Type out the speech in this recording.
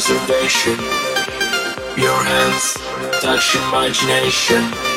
reservation. Your hands touch imagination.